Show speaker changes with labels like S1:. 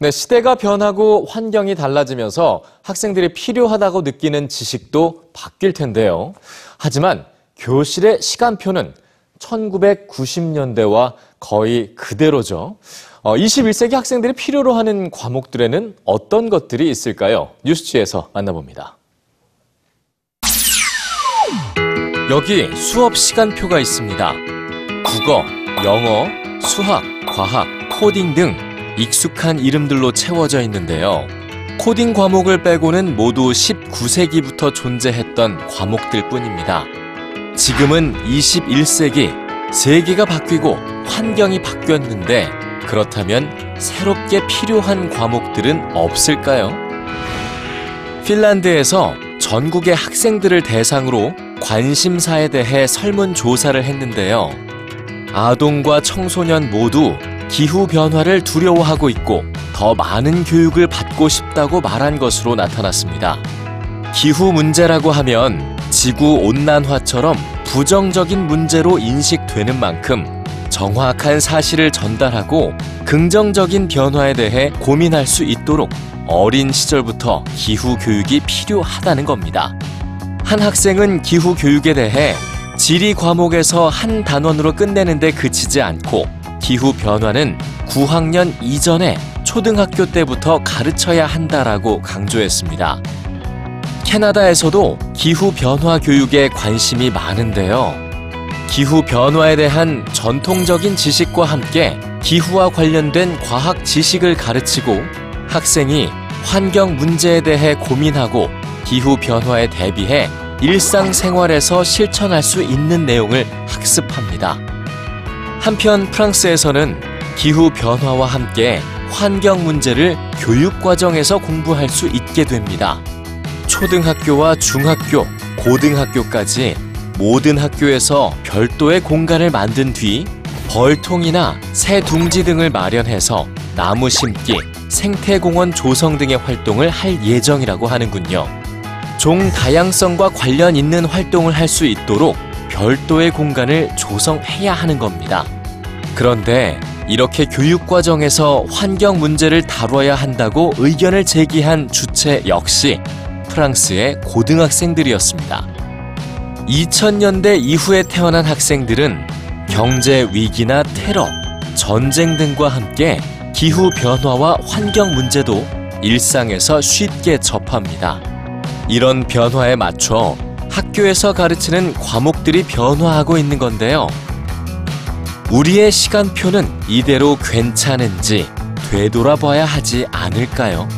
S1: 네, 시대가 변하고 환경이 달라지면서 학생들이 필요하다고 느끼는 지식도 바뀔 텐데요. 하지만 교실의 시간표는 1990년대와 거의 그대로죠. 어, 21세기 학생들이 필요로 하는 과목들에는 어떤 것들이 있을까요? 뉴스지에서 만나봅니다. 여기 수업 시간표가 있습니다. 국어, 영어, 수학, 과학, 코딩 등 익숙한 이름들로 채워져 있는데요. 코딩 과목을 빼고는 모두 19세기부터 존재했던 과목들 뿐입니다. 지금은 21세기, 세계가 바뀌고 환경이 바뀌었는데 그렇다면 새롭게 필요한 과목들은 없을까요? 핀란드에서 전국의 학생들을 대상으로 관심사에 대해 설문조사를 했는데요. 아동과 청소년 모두 기후 변화를 두려워하고 있고 더 많은 교육을 받고 싶다고 말한 것으로 나타났습니다. 기후 문제라고 하면 지구 온난화처럼 부정적인 문제로 인식되는 만큼 정확한 사실을 전달하고 긍정적인 변화에 대해 고민할 수 있도록 어린 시절부터 기후 교육이 필요하다는 겁니다. 한 학생은 기후 교육에 대해 지리 과목에서 한 단원으로 끝내는데 그치지 않고 기후 변화는 9학년 이전에 초등학교 때부터 가르쳐야 한다라고 강조했습니다. 캐나다에서도 기후 변화 교육에 관심이 많은데요. 기후 변화에 대한 전통적인 지식과 함께 기후와 관련된 과학 지식을 가르치고 학생이 환경 문제에 대해 고민하고 기후 변화에 대비해 일상생활에서 실천할 수 있는 내용을 학습합니다. 한편 프랑스에서는 기후 변화와 함께 환경 문제를 교육 과정에서 공부할 수 있게 됩니다. 초등학교와 중학교, 고등학교까지 모든 학교에서 별도의 공간을 만든 뒤 벌통이나 새 둥지 등을 마련해서 나무 심기, 생태공원 조성 등의 활동을 할 예정이라고 하는군요. 종 다양성과 관련 있는 활동을 할 수 있도록 별도의 공간을 조성해야 하는 겁니다. 그런데 이렇게 교육 과정에서 환경 문제를 다뤄야 한다고 의견을 제기한 주체 역시 프랑스의 고등학생들이었습니다. 2000년대 이후에 태어난 학생들은 경제 위기나 테러, 전쟁 등과 함께 기후 변화와 환경 문제도 일상에서 쉽게 접합니다. 이런 변화에 맞춰 학교에서 가르치는 과목들이 변화하고 있는 건데요. 우리의 시간표는 이대로 괜찮은지 되돌아봐야 하지 않을까요?